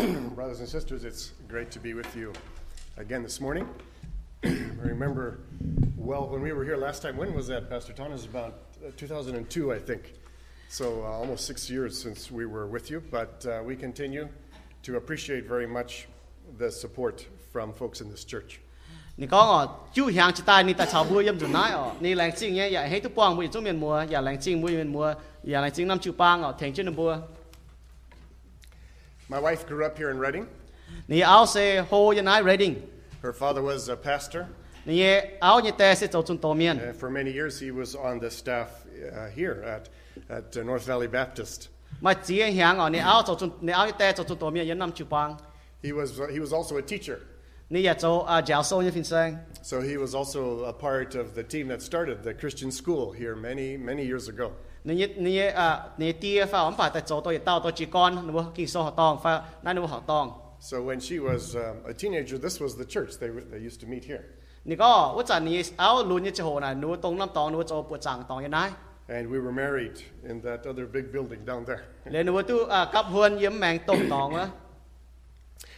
Brothers and sisters, it's great to be with you again this morning. I remember well when we were here last time. When was that, Pastor Ton? It was about uh, 2002, I think. So uh, almost six years since we were with you, but uh, we continue to appreciate very much the support from folks in this church. 你讲哦，就像一代你在草布音就奶哦，你冷静嘢也喺度帮每中面摸，也冷静每面摸，也冷静谂住帮哦，停住你摸。 my wife grew up here in Redding. Redding. Her father was a pastor. Uh, for many years he was on the staff uh, here at at uh, North Valley Baptist. He was uh, he was also a teacher. So he was also a part of the team that started the Christian school here many many years ago. 你也你也啊你啲发安排在做到一道到几干，你会见数学当发，那你会学当。 So when she was um, a teenager, this was the church they, w- they used to meet here. 你个我就你熬论一只河呢，你会东谂当，你会做拨长当一奶。 And we were married in that other big building down there. 你你会都啊急换染命东当啊，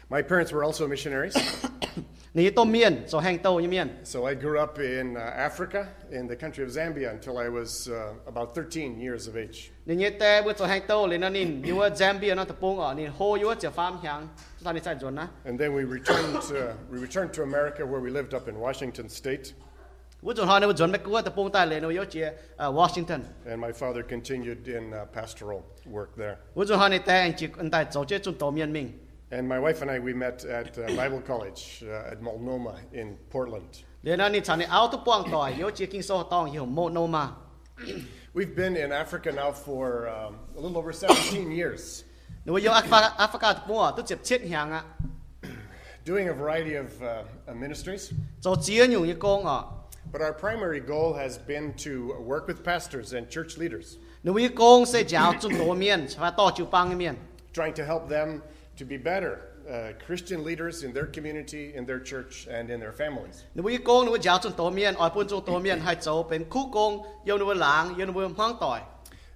My parents were also missionaries. 你东面做轻刀一面。 So I grew up in uh, Africa, in the country of Zambia, until I was uh, about 13 years of age. 你你แต่会做轻刀，你那你你会 Zambia 那特崩哦，你好有只方向，就你在做呢。 And then we returned, to, we returned to America where we lived up in Washington state. 我做下你会准备嗰特崩带嚟，你有只啊 Washington。 And my father continued in uh, pastoral work there. 我做下你带人接人带做只做多面命。 And my wife and I, we met at uh, Bible College uh, at Multnomah in Portland. We've been in Africa now for um, a little over 17 years. Doing a variety of uh, ministries. But our primary goal has been to work with pastors and church leaders. trying to help them to be better uh, Christian leaders in their community, in their church, and in their families.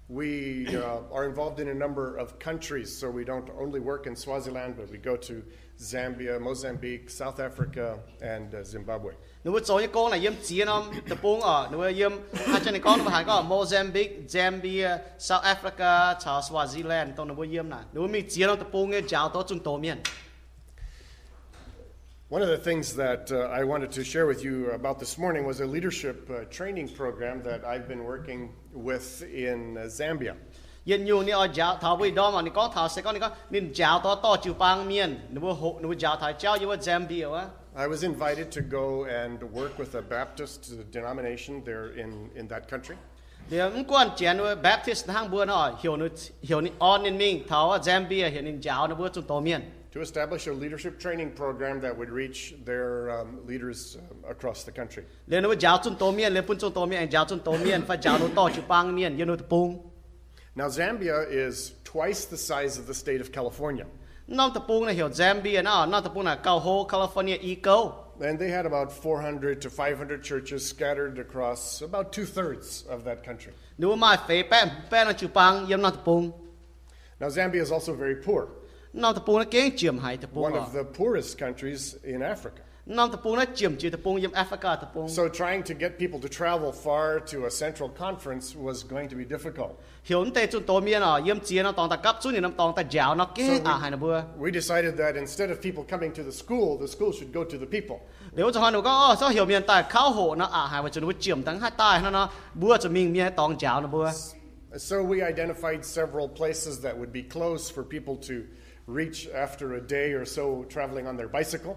We uh, are involved in a number of countries, so we don't only work in Swaziland, but we go to Zambia, Mozambique, South Africa, and uh, Zimbabwe. nếu mà cho những con này yếm chỉ à, nó tập bung ở nếu mà yếm. Hai chân này con mà hẳn có Mozambique Zambia South Africa South Swaziland. Tao nếu mà yếm này nếu mà mình chỉ nó tập bung nghe chào tao chúng tôi miền One of the things that uh, I wanted to share with you about this morning was a leadership uh, training program that I've been working with in uh, Zambia. Yên nhiều ni ở giáo thảo với đó mà ni có thảo sẽ có ni có. Ni giáo to to chịu bang miền nếu mà hộ nếu mà giáo thảo cháu như Zambia á. I was invited to go and work with a Baptist denomination there in, in that country. Baptist hang buôn on thảo Zambia. To establish a leadership training program that would reach their um, leaders um, across the country. Chữ bang. Now Zambia is twice the size of the state of California. Nam Tapung na hiểu Zambia na Nam Tapung na Kauho, California Eco. And they had about 400 to 500 churches scattered across about two thirds of that country. Now, Zambia is also very poor. One of the poorest countries in Africa. So trying to get people to travel far to a central conference was going to be difficult. So we, we decided that instead of people coming to the school, the school should go to the people. So we identified several places that would be close for people to reach after a day or so traveling on their bicycle.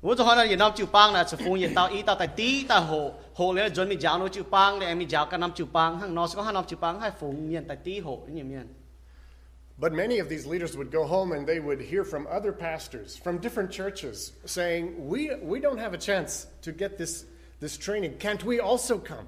我就可能也拿酒棒呢，是风也到一到在低到后后来准备教拿酒棒嘞，咪教跟拿酒棒，行拿是个拿酒棒还风面在低后里面。 But many of these leaders would go home and they would hear from other pastors from different churches saying, We, we don't have a chance to get this, this training. Can't we also come?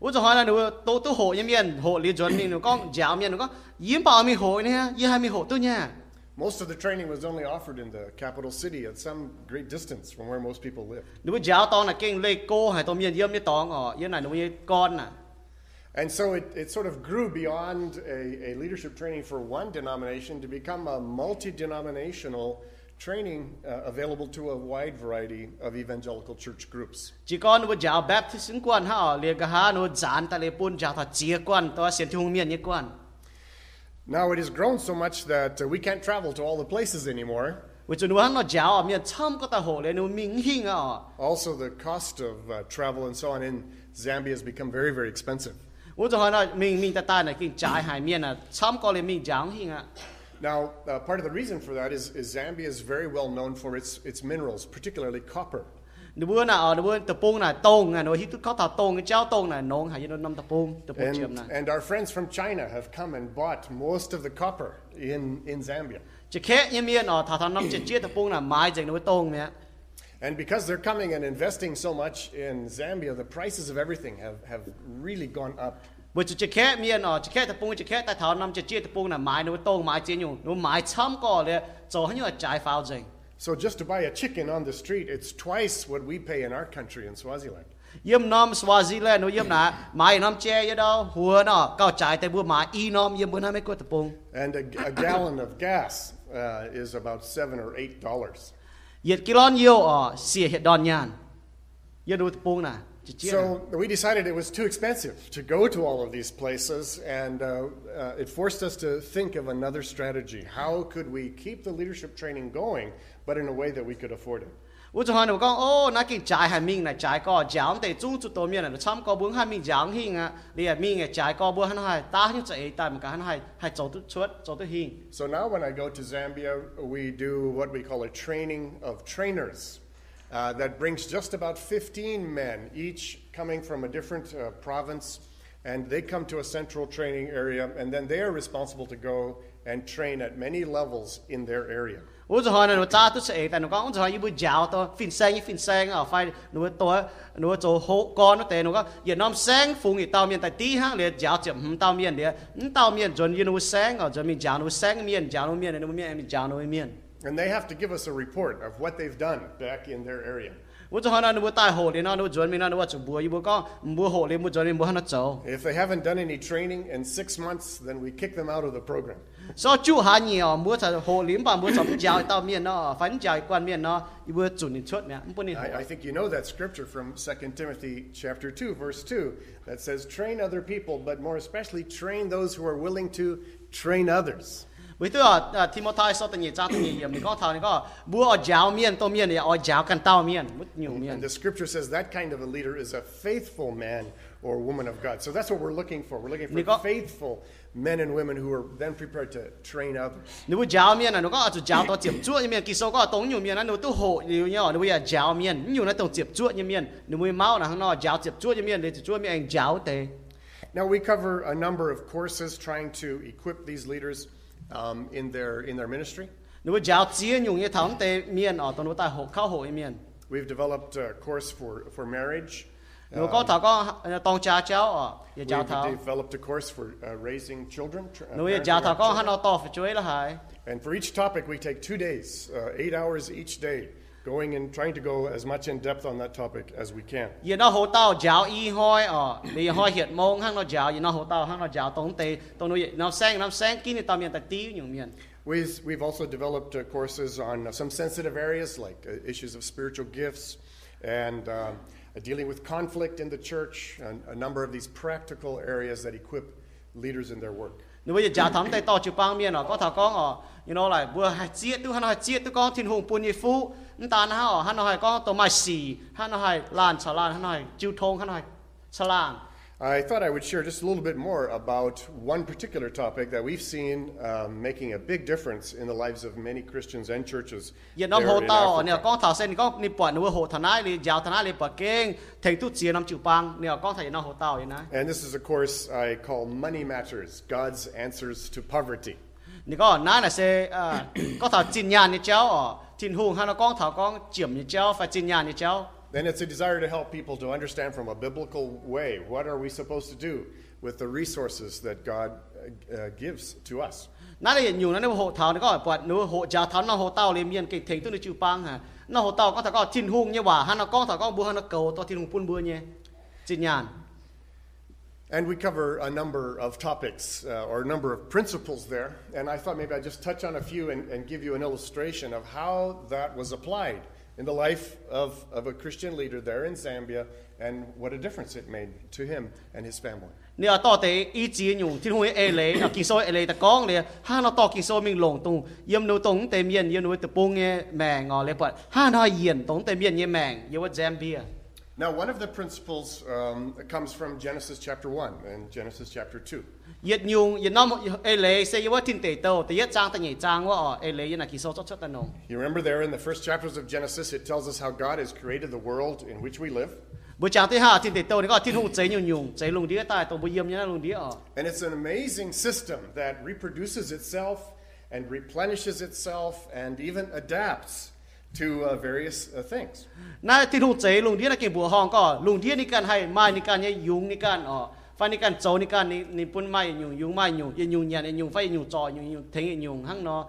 我就hỏi là nếu tôi tôi hộ như miền hộ lý chuẩn mình nó con giáo miền nó có yếm bảo mình hộ nè yếm hai mình hộ tôi nha Most of the training was only offered in the capital city at some great distance from where most people live. nếu giáo tao là kinh lê cô hay tôi miền yếm như tao ngọ yếm này nó con nè And so it, it sort of grew beyond a, a leadership training for one denomination to become a multi denominational training uh, available to a wide variety of evangelical church groups. chỉ con nó giáo baptist quan ha liền cái ha nó dán ta lê pun giáo thật chia quan tôi xiên chung miền như quan Now it has grown so much that uh, we can't travel to all the places anymore. Also, the cost of uh, travel and so on in Zambia has become very, very expensive. Now, uh, part of the reason for that is, is Zambia is very well known for its, its minerals, particularly copper. Nếu bữa nào ở bữa tập trung này tông này nó hít có thảo tông cháo tông này nông hay nó năm tập trung tập trung chiếm And, and our friends from China have come and bought most of the copper in, in Zambia. khé như miền ở thảo thảo năm chỉ chia tập trung là mai dành nó tông nè And because they're coming and investing so much in Zambia, the prices of everything have, have really gone up. So just to buy a chicken on the street, it's twice what we pay in our country in Swaziland. Yum nom Swaziland, no yum na. My nom chair, you know, who no, go chai te bu ma, e nom yum bun hame kota pung. And a, a gallon of gas uh, is about seven or eight dollars. Yet kilon yo, uh, see a don yan. You pung na. nè chỉ chia nè. So we decided it was too expensive to go to all of these places, and uh, uh, it forced us to think of another strategy. How could we keep the leadership training going, but in a way that we could afford it? 我就喊你讲哦，那个trái hay mình này trái có giáo để chung chút tổ miền này chăm có bướng hai mình giáo hình à, đi à mình cái trái có bướng hắn hai ta như chạy tại một cái hắn hai hai chỗ tu chuột chỗ tu hình. So now, when I go to Zambia, we do what we call a training of trainers. Uh, that brings just about 15 men, each coming from a different uh, province, and they come to a central training area, and then they are responsible to go and train at many levels in their area. And they have to give us a report of what they've done back in their area. If they haven't done any training in six months, then we kick them out of the program. I, I think you know that scripture from 2 Timothy chapter 2, verse 2, that says, Train other people, but more especially train those who are willing to train others vì tôi ở Timothy sau tình cha tình hiểm thì có thằng này có bùa ở giáo miền tô miền thì ở giáo cần tao miền mất nhiều And the scripture says that kind of a leader is a faithful man or woman of God. So that's what we're looking for. We're looking for faithful men and women who are then prepared to train others. nếu giáo miền là nó có ở giáo to tiếp chuột như miền kỳ sau có tống nhiều miền nó tôi hộ nhiều nhau nếu bây giáo miền nhiều nó tông tiếp chuột như miền nếu mới máu là nó giáo tiếp chuột như miền để chuột miền giáo tề Now we cover a number of courses trying to equip these leaders um, in their in their ministry. nếu bây giáo chia nhiều như thằng tề miền ở tông nó tại hộ khao hộ miền We've developed a course for, for marriage. nếu có thằng có tông cha cháu ở giờ giáo We've developed a course for uh, raising children. uh, nếu bây parenting giáo our children. hắn nó to phải chuối là hai And for each topic, we take two days, uh, eight hours each day, going and trying to go as much in depth on that topic as we can. giờ nó hộ tao giáo y hoi ở đi hoi hiện mong hắn nó giáo giờ nó hộ tao hắn nó giáo tông tề tông nó nó sang nó sang kia tao miền tại tí nhiều miền We've, we've also developed uh, courses on uh, some sensitive areas like uh, issues of spiritual gifts and um, uh, dealing with conflict in the church, and a number of these practical areas that equip leaders in their work. nếu bây giờ giáo thắm tay to chịu bang miền ở có thằng con ở you know lại vừa hai chiết tu hắn hai chiết tu con thiên hùng phú ta nó ở hắn hai con tổ mai xì hắn hai lan xà lan hắn hai chiêu thông hắn hai xà lan I thought I would share just a little bit more about one particular topic that we've seen um, making a big difference in the lives of many Christians and churches. giờ nó hộ in nè con thảo sen con nịp bọn nó hộ thằng này đi giáo thằng này đi bật kênh thầy tu chia năm chịu bang nè con thầy nó hộ tao vậy And this is a course I call Money Matters God's Answers to Poverty. นี่ก็นั่นน่ะเซก็ถ้าจินญาณนี่เจ้าจินหุงฮานะก้องถ้าก้องเจียมนี่เจ้าฝ่ายจินญาณนี่เจ้า Then it's a desire to help people to understand from a biblical way what are we supposed to do with the resources that God uh, gives to us. นั่นเลยอยู่นั่นโหเท่านี่ก็ปวดนูโหจาทันนั่นโหเต้าเลยมีนเก่งเทงตุ้นจูปังฮะนั่นโหเต้าก็ถ้าก็จินหุงเนี่ยว่าฮานะก้องถ้าก้องบัวฮานะเก่าตัวจินหุงปุ่นบัวเนี่ยจินญาณ And we cover a number of topics uh, or a number of principles there. And I thought maybe I'd just touch on a few and, and give you an illustration of how that was applied in the life of, of a Christian leader there in Zambia and what a difference it made to him and his family. Now, one of the principles um, comes from Genesis chapter 1 and Genesis chapter 2. Yet say you to the yet chang chang ki so no. You remember there in the first chapters of Genesis it tells us how God has created the world in which we live. Bu ha tin te to ni ko tin lung dia tai to bu yem lung dia. And it's an amazing system that reproduces itself and replenishes itself and even adapts to uh, various uh, things. Na tin hu chế lùng điên cái bùa hong có lùng điên ni can hay mai ni can ye yung ni can ở phải ni can châu ni can ni ni pun mai yung yung mai yung ye yung nhà ni yung phải yung trò yung yung thế yung hang nó.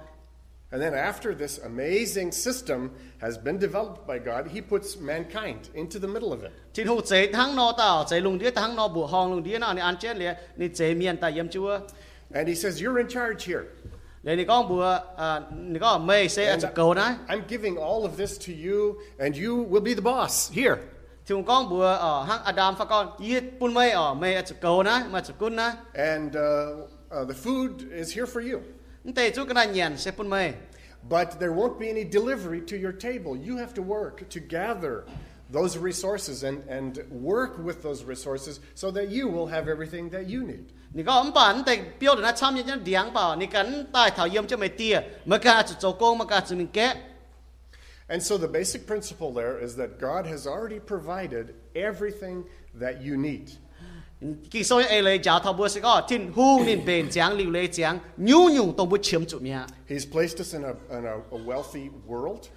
And then after this amazing system has been developed by God, he puts mankind into the middle of it. Tin hu chế thang nó ta chế lùng điên thang nó bùa hong lùng điên nào ni an chế lẹ ni chế miền ta yếm chúa. And he says you're in charge here. I'm giving all of this to you and you will be the boss here. Adam mê. And uh, uh, the food is here for you. But there won't be any delivery to your table. You have to work to gather those resources and, and work with those resources so that you will have everything that you need. And so the basic principle there is that God has already provided everything that you need. He's placed us in a in a, a wealthy world.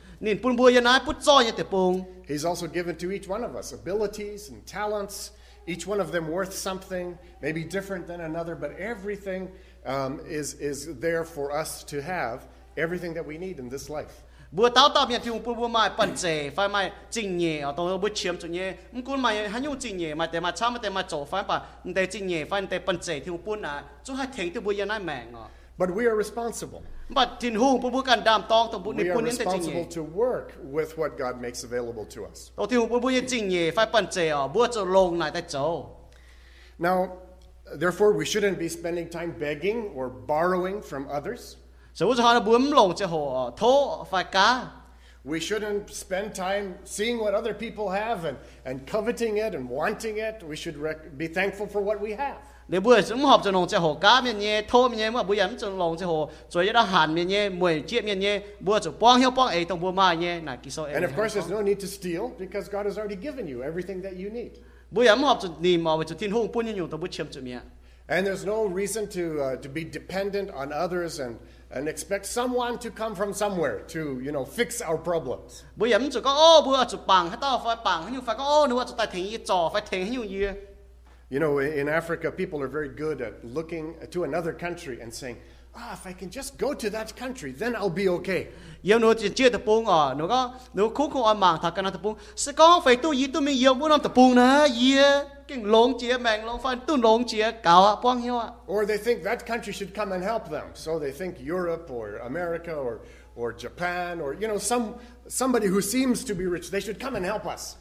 He's also given to each one of us abilities and talents, each one of them worth something, maybe different than another, but everything um, is, is there for us to have, everything that we need in this life. bua but we are responsible. But tin hung pu bukan dam tong to bu ni pun ente jing. We are responsible to work with what God makes available to us. To tin hung pu bu ye jing ye fai pan che oh, o bu long nai tai zo. Now, therefore we shouldn't be spending time begging or borrowing from others. So wo ha bu m long che ho oh, tho fai ka. We shouldn't spend time seeing what other people have and, and coveting it and wanting it. We should rec- be thankful for what we have. And of course, there's no need to steal because God has already given you everything that you need. And there's no reason to to be dependent on others and and expect someone to come from somewhere to you know fix our problems. 不也么就讲哦，不就帮，他到发帮，他就发讲哦，你我就带停一做，发停他用一。you know, in Africa, people are very good at looking to another country and saying, ah, if I can just go to that country, then I'll be okay. Yo no chỉ chia tập bung à, nó có nó cố cố ăn màng thằng cái tập bung, sẽ có phải tu gì tu mình yêu muốn làm tập bung nè, yeah, cái lông chia màng lông phan tu lông chia cào à, bong. Or they think that country should come and help them, so they think Europe or America or or Japan or you know some somebody who seems to be rich, they should come and help us.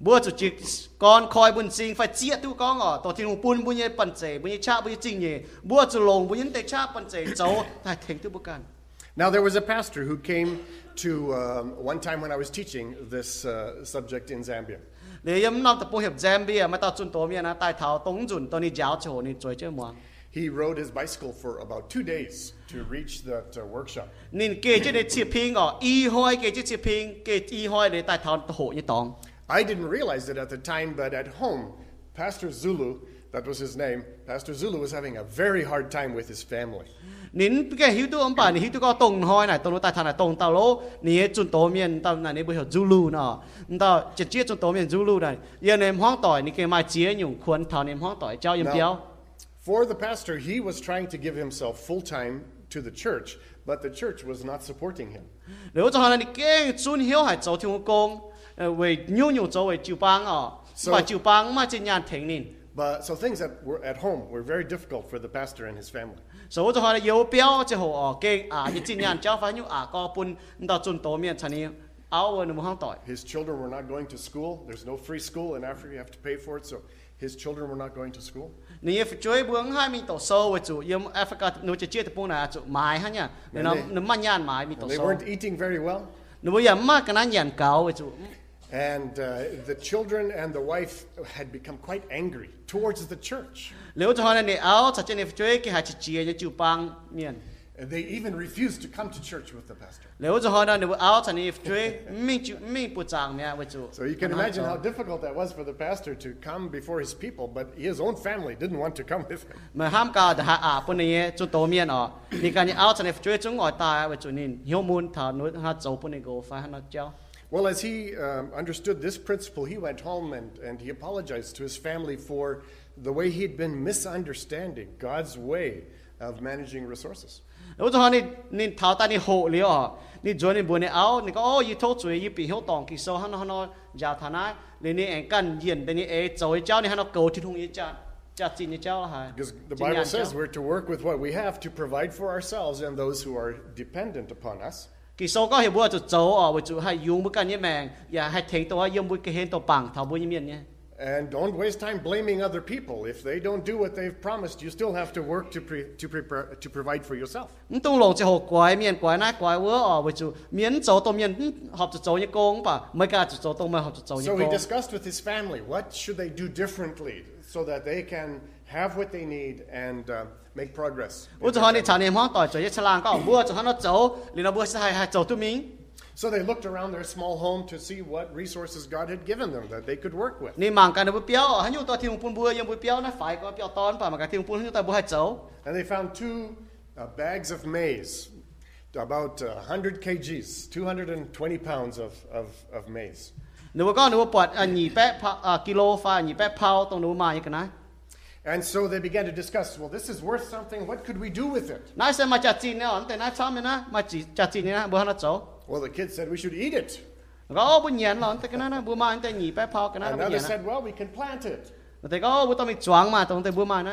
bữa chủ chỉ con coi buồn sinh phải chia tu con ở tổ tiên hùng bún bún như bận chế bún như cha bún như chính nhỉ bữa chủ lồng bún như tê cha bận chế cháu tại thành tu bút can Now there was a pastor who came to um, one time when I was teaching this uh, subject in Zambia. Để yếm năm tập hiệp Zambia mà tao chun tổ miên á tại thảo tống chun tôi đi giáo chỗ đi chơi chơi mua. He rode his bicycle for about two days to reach that uh, workshop. Nên kể chứ để chia hình ở y hoi kể chứ chia hình kể y hoi để tại thảo hộ như tòng. I didn't realize it at the time, but at home, Pastor Zulu, that was his name, Pastor Zulu was having a very hard time with his family. Nín cái hiếu tu ông bà, nín hiếu tu có tông hoi này, tao lô tai thằng này tông tao lô, nín chun tố miền tao này nín Zulu nọ, tao chết chết chun tố Zulu này, yên em hoang tỏi nín cái mai chia nhung khuôn thảo em hoang tỏi trao yếm béo. For the pastor, he was trying to give himself full time to the church, but the church was not supporting him. Nếu cho họ này cái chun hiếu hải cháu thiên công, so things that were at home were very difficult for the pastor and his family. So what how you biao to ho ke a yi jin yan jiao fan yu a go bun da zun mian chan ni ao hang dai. His children were not going to school. There's no free school in Africa. You have to pay for it. So his children were not going to school. Ni if buang hai mi to so wa zu yum Africa no che che pu na zu mai ha nya. Ne na mai mi to so. They weren't eating very well. Nu yan ma kana yan gao wa zu. And uh, the children and the wife had become quite angry towards the church. They even refused to come to church with the pastor. so you can imagine how difficult that was for the pastor to come before his people, but his own family didn't want to come with him mà ham cao thì hạ à bên này cho tổ miên ở thì cái áo cho nên chơi chúng ngồi tai với chủ nên hiểu muốn thảo núi ha dấu bên này go phải nó cháu Well, as he um, understood this principle, he went home and, and he apologized to his family for the way he'd been misunderstanding God's way of managing resources. lúc đó nên nên thảo ta nên hộ liao à nên rồi nên buồn nên áo nên có ô y thâu chuối y bị hiểu tòng kỳ sâu hắn nó nó giả thà nái nên nên anh cần hiện nên ấy dấu cháu nên hắn nó cầu thì thùng y cha cha chín y cháu là hai Because the Bible says we're to work with what we have to provide for ourselves and those who are dependent upon us. And don't waste time blaming other people. If they don't do what they've promised, you still have to work to pre, to prepare to provide for yourself. So he discussed with his family what should they do differently so that they can have what they need and uh, make progress. So they looked around their small home to see what resources God had given them that they could work with. And they found two uh, bags of maize, about uh, 100 kgs, 220 pounds of, of, of maize. หนูก็หนูปวดอันนี้แปะกิโลฟ้าอันนี้แปะเผาตรงหนูมาอีกนะ and so they began to discuss, well, this is worth something. What could we do with it? Well, the kid said we should eat it. Another said, well, we can plant it.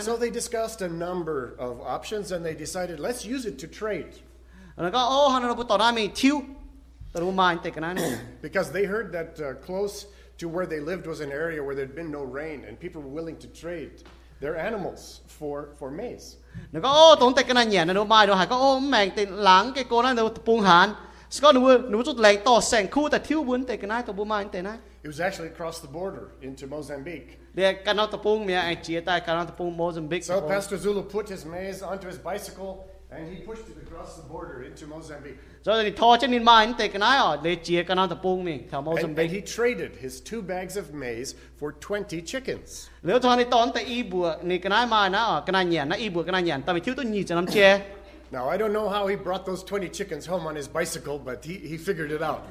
So they discussed a number of options and they decided, let's use it to trade. because they heard that uh, close to where they lived was an area where there'd been no rain and people were willing to trade. They're animals for, for maize. Nó có ô tốn tay cái này nhẹ nó mai nó hay có ô mèn tay láng cái cô này nó buông hàn. Nó nó nó rút lệnh to sành khu tại thiếu bốn tay cái này tôi buông. It was actually across the border into Mozambique. Để cái nó mẹ anh chia tay cái nó tôi Mozambique. So Pastor Zulu put his maize onto his bicycle and he pushed it across the border into Mozambique. So they thought in mind take an ah, eye they cheer kana the pung me tha mo some he traded his two bags of maize for 20 chickens. Leo thon ton ta i bua ni kana ma ah, na i bua kana nyan ta mi thiu to ni cha nam. Now, I don't know how he brought those 20 chickens home on his bicycle, but he, he figured it out.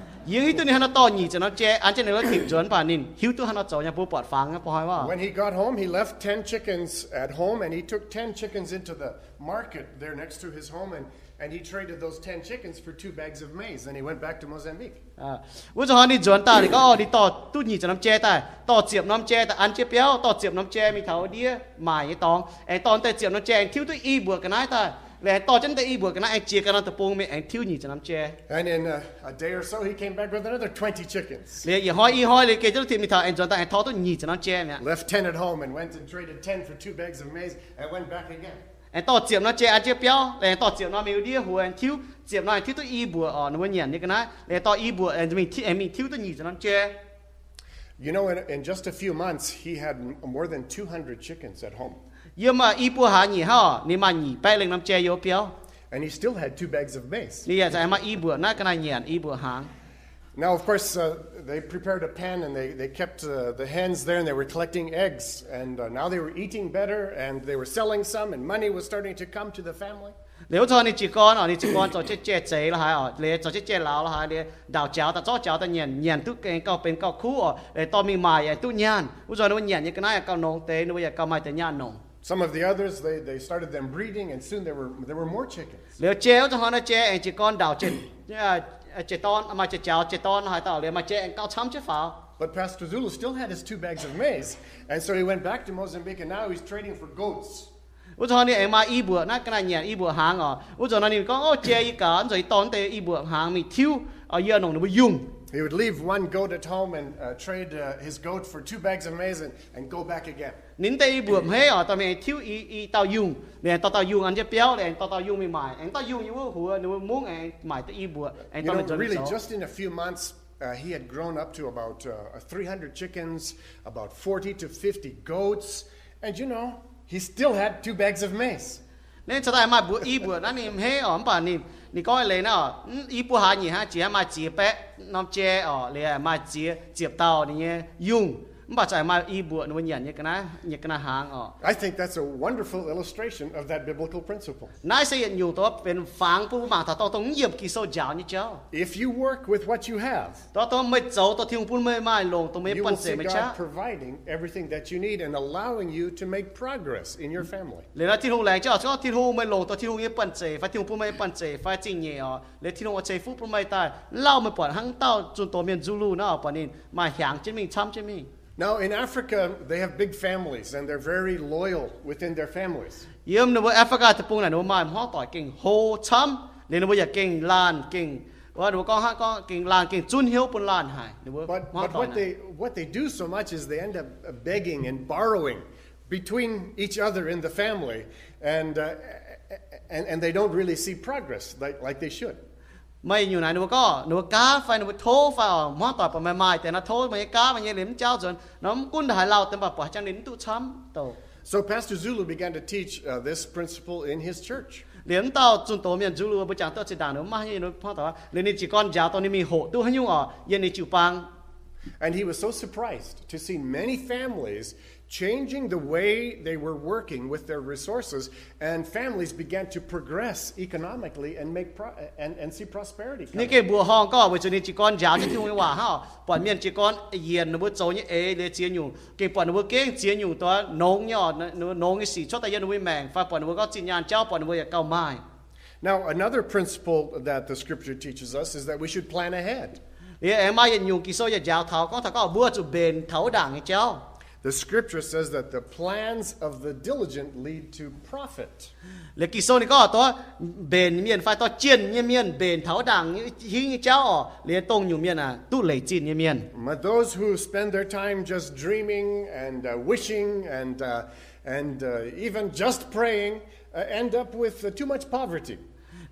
when he got home, he left 10 chickens at home and he took 10 chickens into the market there next to his home and wo he honi zon ta ni ko di to tu ni cho nam che ta. To chiep nam che ta an che piao to chiep nam che mi thao dia mai ni tong ai ton ta chiep nam che an thiu tu i bua ka nai ta. Le to chen ta i bua ka nai ai che ka na ta pong me an thiu ni cho nam che and in a, a day or so he came back with another 20 chickens. Le ye hoi i hoi le ke chu ti mi thao an zon ta ai tho tu ni cho nam che me left 10 at home and went and traded 10 for two bags of maize and went back again. Anh to chiếm nó che ăn che béo lại to chiếm nó mình đi hồ anh thiếu chiếm nó anh thiếu tôi y bùa ở nó mới nhận như cái này lại to y bùa anh mình thiếu anh mình thiếu tôi nhỉ cho nó che You know, in, in just a few months, he had m- more than 200 chickens at home. nhưng mà y bùa hà nhỉ ha ni mà nhỉ bé lên năm che yếu béo And he still had two bags of maize. ni giờ sẽ mà y bùa nó cái này nhận y bùa hàng Now, of course, uh, they prepared a pan and they, they kept uh, the hens there and they were collecting eggs. And uh, now they were eating better and they were selling some and money was starting to come to the family. nếu cho ni chỉ con ở ni chỉ con cho chết che chế là hai ở lấy cho chết che lão là hai lấy đào cháo ta cho cháo ta nhận nhận tu cái cao bên cao khu ở để to mi mài tu nhận u rồi nó nhận như cái này cao nông tế nó bây giờ cao mai tế nhận nông Some of the others, they, they started them breeding and soon there were, there were more chickens. nếu chéo cho họ nó che chỉ con đào chết chết ton mà chết cháo chết ton hai tao lấy che anh cao chấm chết pháo But Pastor Zulu still had his two bags of maize. And so he went back to Mozambique and now he's trading for goats. u cho ni anh mà y bùa nó cái này nhận y bùa hàng ở u cho nó ni ô che y cả rồi ton tế y bùa hàng mi thiếu ở nông nó bị dùng He would leave one goat at home and uh, trade uh, his goat for two bags of maize and, and go back again. Nín tây buồm hết ở tao mày thiếu y y tao dùng nè tao tao dùng anh chế béo nè tao tao dùng mày mải anh tao dùng như hùa nếu muốn anh mải tới y bùa anh tao know, mày really, just in a few months, uh, he had grown up to about uh, 300 chickens, about 40 to 50 goats, and you know, he still had two bags of maize. nên cho ta mải bữa y bữa nãy niệm hết ở bà niệm ni coi lấy nó y bữa hà nhỉ ha chỉ mải chỉ bé nó che ở lấy mải chỉ chỉ tàu tao nhé dùng bà chạy mải y bùa nó nhận như cái này như cái này hàng ở I think that's a wonderful illustration of that biblical principle. นายเสียอยู่ตัวเป็นฟังผู้มาถ้าตัวต้องเยี่ยมกี่โซจาวนี่เจ้า If you work with what you have, ตัวตัวไม่เจ้าตัวทิ้งปุ่นไม่ไม่ลงตัวไม่ you ปั่น will เสีย see ไม่ช้า God providing everything that you need and allowing you to make progress in your family. เล Now in Africa, they have big families and they're very loyal within their families. No Africa no king ho cham ya king lan king ha king lan king pun lan hai. But but what they what they do so much is they end up uh, begging and borrowing between each other in the family and uh, and, and they don't really see progress like, like they should. ไม่อยู่ไหนหนูก็หนูก้าไฟหนูโทรไฟออกมอต่อยปะไม่ไม่แต่นะโทรไม่ก้ามันยังเหลิมเจ้าจนน้ำกุ้นถ่ายเราเต็มปะปะจังหลินตุช้ำโต So Pastor Zulu began to teach uh, this principle in his church. เหรียญเต้าจุนโตเมียนจูรูบุจังเต้าจิด่างหนูมาให้หนูพ่อต่อเรียนนี่จีก้อนยาวตอนนี้มีโหตู้ให้ยุ่งอะเย็นนี่จิวปัง And he was so surprised to see many families changing the way they were working with their resources, and families began to progress economically and make pro- and, and see prosperity. Now another principle that the scripture teaches us is that we should plan ahead. The scripture says that the plans of the diligent lead to profit. Le kiso ni ko to ben mien fai to chien mien mien ben thao dang hi chao le tong như mien à tu lei chiên như mien. But those who spend their time just dreaming and uh, wishing and uh, and uh, even just praying uh, end up with uh, too much poverty.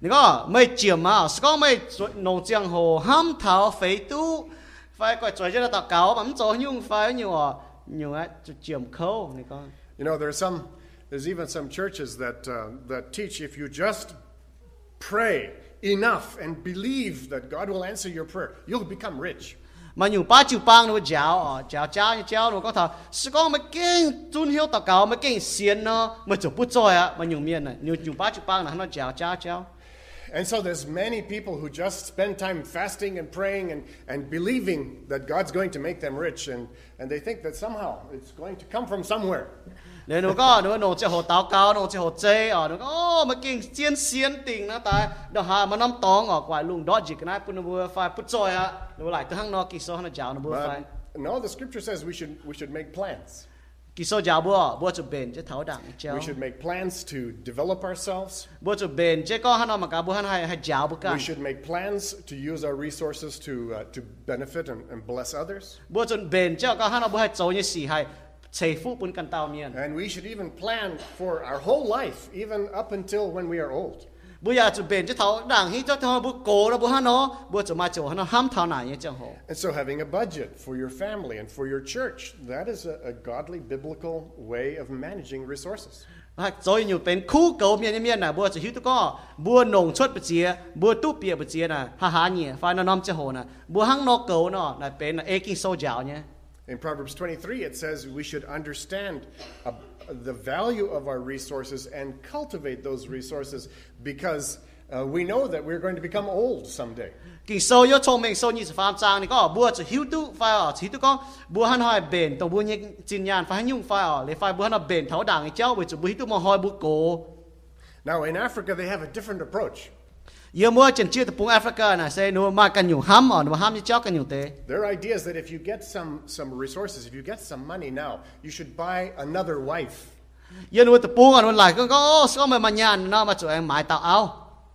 Ni ko mai chiam mà, ko mai nong chiang hồ ham thao phế tu phải fai ko choi je ta kao bam cho nhung phải fai à You know, there are some, there's even some churches that, uh, that teach if you just pray enough and believe that God will answer your prayer, you'll become rich. mà nhiều ba chữ bang nó giáo ở ờ, giáo cha như giáo nó có thà sự con mới kinh tuân hiếu tao cáo mới kinh xiên nó mà chỗ bút rồi á. Mà nhiều miền này nhiều nhiều ba chữ bang là nó giáo cha giáo And so there's many people who just spend time fasting and praying and, and believing that God's going to make them rich and, and they think that somehow it's going to come from somewhere. No, the scripture says we should we should make plans we should make plans to develop ourselves. We should make plans to use our resources to uh, to benefit and, and bless others. And we should even plan for our whole life, even up until when we are old. bây giờ chủ bền cho thảo đảng hi cho thảo bữa cố đó bữa hắn nó bữa chủ mà chủ hắn nó ham thảo này như chẳng hồ And so, having a budget for your family and for your church, that is a, a godly, biblical way of managing resources. 所以อยู่เป็นคู่เก่าเมียนเมียนน่ะบัวจะหิวตุก็บัวหนงชดปะเจียบัวตู้เปียปะเจียน่ะหาหาเนี่ยไฟนอมจะโหน่ะบัวหังนอกเก่าเนาะน่ะเป็นเอกิโซจาวเนี่ย In Proverbs 23, it says we should understand uh, the value of our resources and cultivate those resources because uh, we know that we're going to become old someday. To. Now in Africa they have a different approach. យើងមើលចិនជាតពង Their idea is that if you get some some resources if you get some money now you should buy another wife. យើងនោះតពងអនោះឡាយក៏អូសុំមកញ៉ានណោមកជួយម៉ៃតអោ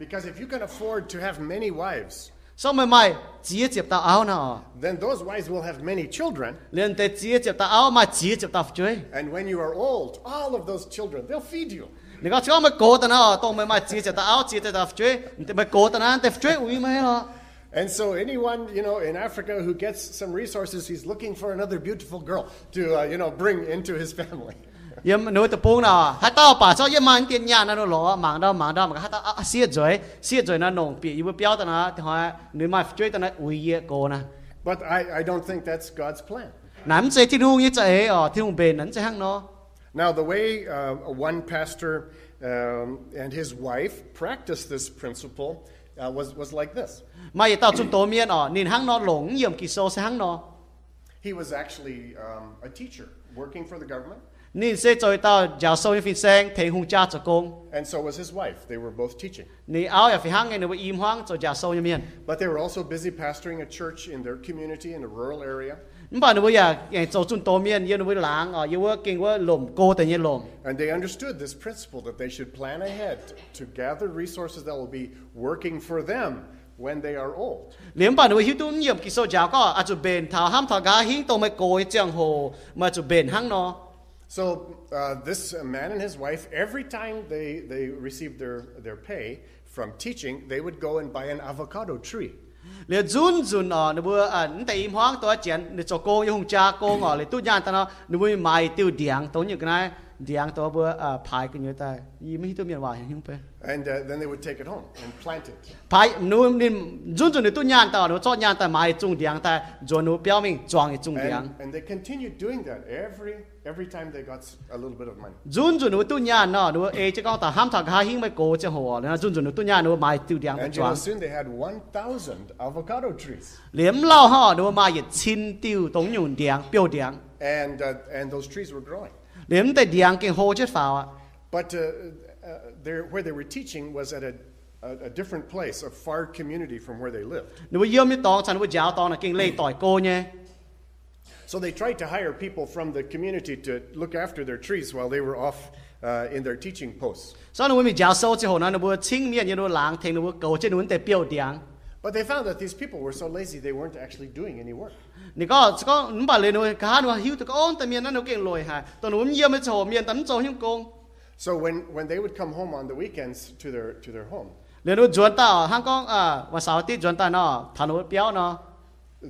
Because if you can afford to have many wives សុំម៉ៃជាជាតអោណោ Then those wives will have many children. លានតែជាជាតអោមកជាជាតជួយ And when you are old all of those children they'll feed you. 你讲叫我们过的呢，都没买接着的，熬接着的追，你没过的呢，得追我没了。And so, anyone you know in Africa who gets some resources, he's looking for another beautiful girl to uh, you know bring into his family. yếm nuôi tập nào hát tao bà cho yếm mang tiền nhà nó lo mang đâu mang đâu mà hát tao à, à, xiết rồi xiết rồi nó nồng bị yếm béo tao nó thì mà chơi tao nó uy cô nè But I I don't think that's God's plan. Nắm sẽ thi đua như thế ở thi đua bền nắm sẽ hăng nó. Now, the way uh, one pastor um, and his wife practiced this principle uh, was, was like this. He was actually um, a teacher working for the government. Nên sẽ tao sâu sang thầy hùng cha cho công. And so was his wife. They were both teaching. Áo ya phi hang im hoang cho sâu miên. But they were also busy pastoring a church in their community in a rural area. And they understood this principle that they should plan ahead to gather resources that will be working for them when they are old. Liếm số. So uh, this uh, man and his wife, every time they, they received their, their pay from teaching, they would go and buy an avocado tree. เหลือจุนจุนอ๋อนึกว่าอ่าแต่อิมห้องตัวเจียนนึกจะโกยหงจาโกงอ๋อเลยตุ้ยานตอนนั้นึกว่าไม่ติวเดียงตัวอย่างนั้น diang to bu pai kun yuta yi mi tu mi wa hin pe. And uh, then they would take it home and plant it. Pai nu nim jun jun tu nyan ta no cho nyan ta mai chung diang ta jo nu piao ming chuang i chung diang. and they continued doing that every every time they got a little bit of money. Jun jun tu nyan no nu e che ka ta ham tha ha hing mai ko che ho na jun jun tu nyan nu mai tu diang ta chuang and soon they had 1000 avocado trees. Liem lao ha nu mai chin tiu tong nyun diang piao diang. And uh, and those trees were growing. But uh, uh, there, where they were teaching was at a a, different place, a far community from where they lived. So they tried to hire people from the community to look after their trees while they were off uh, in their teaching posts. But they found that these people were so lazy they weren't actually doing any work. So when, when they would come home on the weekends to their, to their home,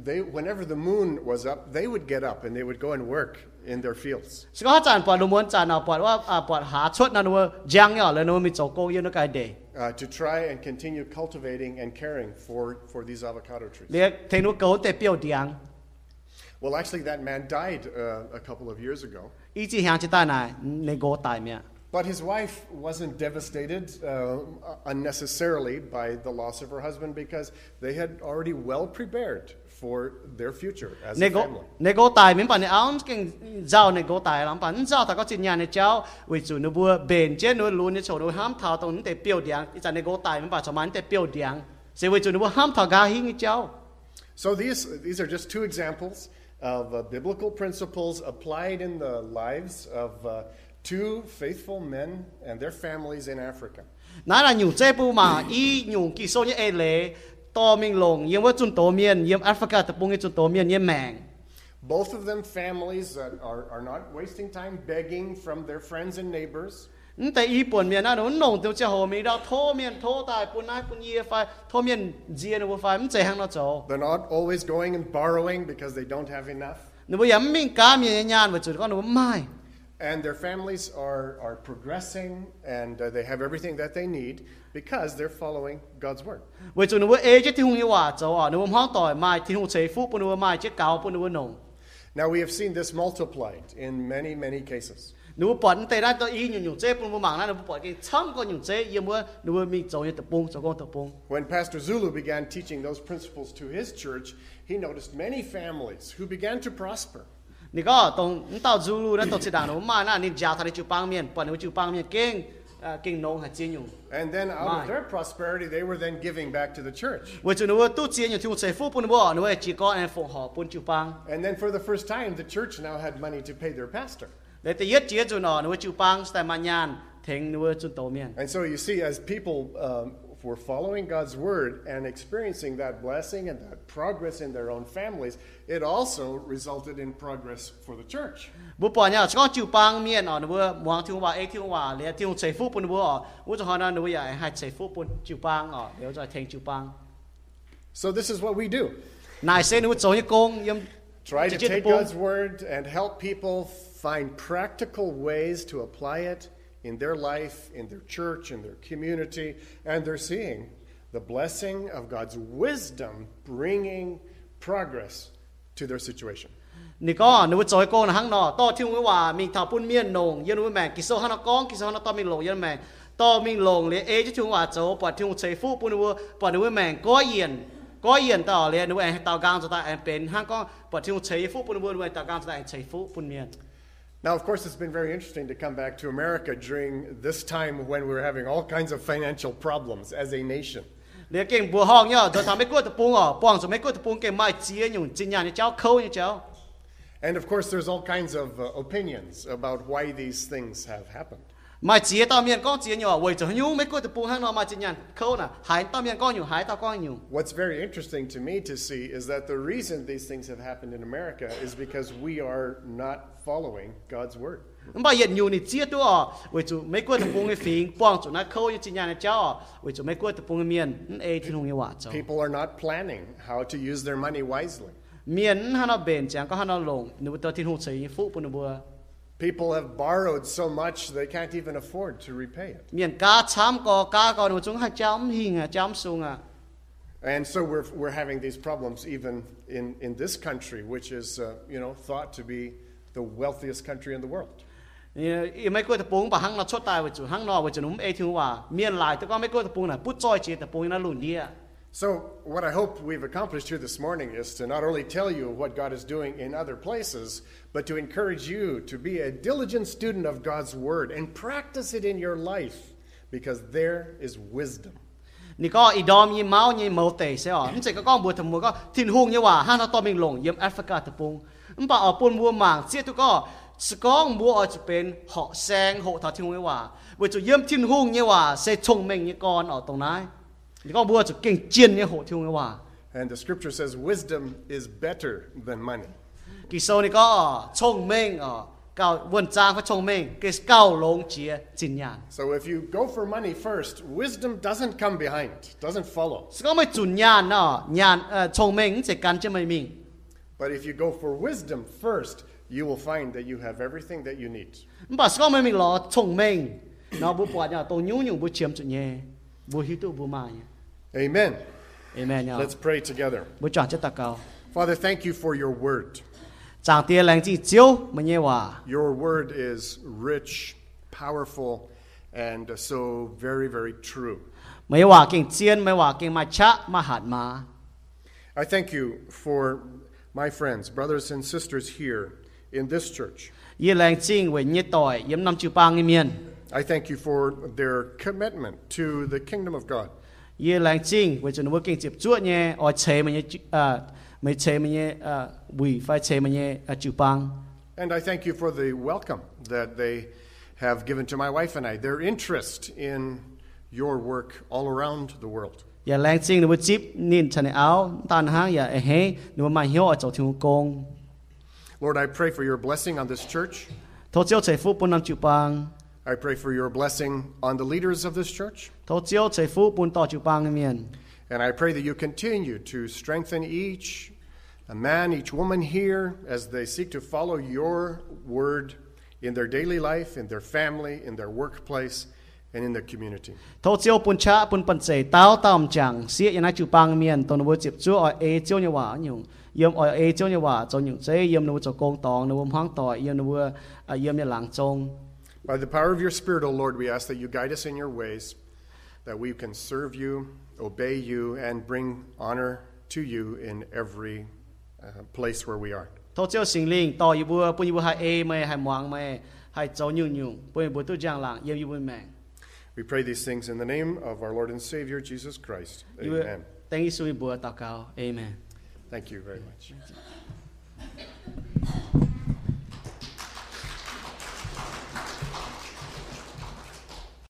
they, whenever the moon was up, they would get up and they would go and work in their fields. Uh, to try and continue cultivating and caring for, for these avocado trees. Well, actually, that man died uh, a couple of years ago. But his wife wasn't devastated uh, unnecessarily by the loss of her husband because they had already well prepared for their future as a family. Tài tài lắm ta nè chủ bền ham chả tài sẽ chủ ham gà. So these these are just two examples of uh, biblical principles applied in the lives of uh, two faithful men and their families in Africa. Nãy là nhiều chế bu mà y nhiều kỹ số như e lệ to mình lồng yếm với chúng tôi miền yếm Africa tập bung chúng tôi miền yếm mạng. Both of them families that are, are not wasting time begging from their friends and neighbors. Nte y pon miền nào nông tiêu chế hồ mi đó thô miền thô tài pon ai pon yê phai thô miền diên phải phai mchế hàng nó chỗ. They're not always going and borrowing because they don't have enough. Nếu bây giờ mình cá miền nhàn mà chúng con nó mai. and their families are, are progressing and uh, they have everything that they need because they're following God's word. Now we have seen this multiplied in many, many cases. When Pastor Zulu began teaching those principles to his church, he noticed many families who began to prosper and then out of their prosperity, they were then giving back to the church. And then for the first time, the church now had money to pay their pastor. And so you see, as people um, for following God's word and experiencing that blessing and that progress in their own families, it also resulted in progress for the church. So this is what we do. Try to take God's word and help people find practical ways to apply it in their life, in their church, in their community, and they're seeing the blessing of God's wisdom bringing progress to their situation. Now, of course, it's been very interesting to come back to America during this time when we were having all kinds of financial problems as a nation. And of course, there's all kinds of uh, opinions about why these things have happened. What's very interesting to me to see is that the reason these things have happened in America is because we are not following God's word. Mà nị nó. People are not planning how to use their money wisely. Miền hắn bền chẳng bùa People have borrowed so much they can't even afford to repay it. And so we're, we're having these problems even in, in this country, which is uh, you know thought to be the wealthiest country in the world. Ý mấy hăng hăng nọ mấy bút nó. So, what I hope we've accomplished here this morning is to not only tell you what God is doing in other places, but to encourage you to be a diligent student of God's Word and practice it in your life because there is wisdom. Niko idom mau mau te ko tin ha na long pun mang tu ko sang tin meng kon tong nai. And the scripture says wisdom is better than money. So if you go for money first, wisdom doesn't come behind, doesn't follow. But if you go for wisdom first, you will find that you have everything that you need. Amen. Amen. Let's pray together. Father, thank you for your word. Your word is rich, powerful, and so very, very true. I thank you for my friends, brothers and sisters here in this church. I thank you for their commitment to the kingdom of God ye lang ching we chun working chip che à che à we che à And I thank you for the welcome that they have given to my wife and I, their interest in your work all around the world. Lang ching chip nín áo tan ha he mà. Lord, I pray for your blessing on this church. I pray for your blessing on the leaders of this church. And I pray that you continue to strengthen each man, each woman here as they seek to follow your word in their daily life, in their family, in their workplace, and in their community. By the power of your Spirit, O Lord, we ask that you guide us in your ways, that we can serve you, obey you, and bring honor to you in every uh, place where we are. We pray these things in the name of our Lord and Savior Jesus Christ. Amen. Thank you very much.